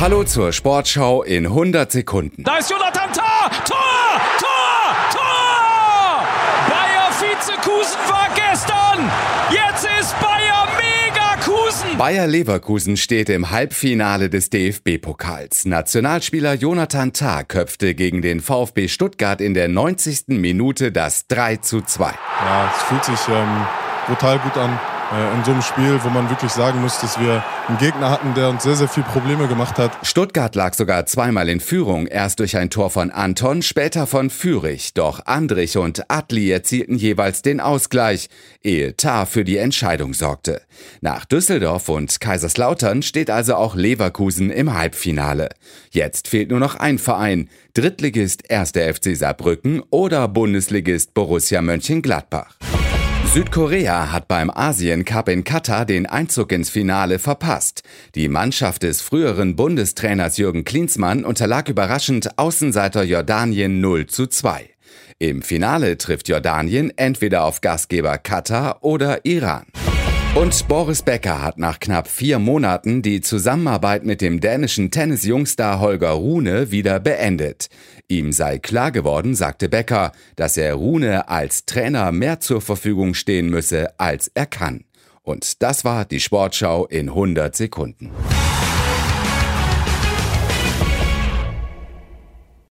Hallo zur Sportschau in 100 Sekunden. Da ist Jonathan Tah! Tor! Tor! Tor! Bayer Vizekusen war gestern! Jetzt ist Bayer Megakusen! Bayer Leverkusen steht im Halbfinale des DFB-Pokals. Nationalspieler Jonathan Tah köpfte gegen den VfB Stuttgart in der 90. Minute das 3 zu 2. Ja, es fühlt sich ähm, brutal gut an in so einem Spiel, wo man wirklich sagen muss, dass wir einen Gegner hatten, der uns sehr, sehr viel Probleme gemacht hat. Stuttgart lag sogar zweimal in Führung, erst durch ein Tor von Anton, später von Fürich. Doch Andrich und Adli erzielten jeweils den Ausgleich, ehe Tar für die Entscheidung sorgte. Nach Düsseldorf und Kaiserslautern steht also auch Leverkusen im Halbfinale. Jetzt fehlt nur noch ein Verein, Drittligist 1. FC Saarbrücken oder Bundesligist Borussia Mönchengladbach. Südkorea hat beim Asien Cup in Katar den Einzug ins Finale verpasst. Die Mannschaft des früheren Bundestrainers Jürgen Klinsmann unterlag überraschend Außenseiter Jordanien 0 zu 2. Im Finale trifft Jordanien entweder auf Gastgeber Katar oder Iran. Und Boris Becker hat nach knapp vier Monaten die Zusammenarbeit mit dem dänischen Tennis-Jungstar Holger Rune wieder beendet. Ihm sei klar geworden, sagte Becker, dass er Rune als Trainer mehr zur Verfügung stehen müsse, als er kann. Und das war die Sportschau in 100 Sekunden.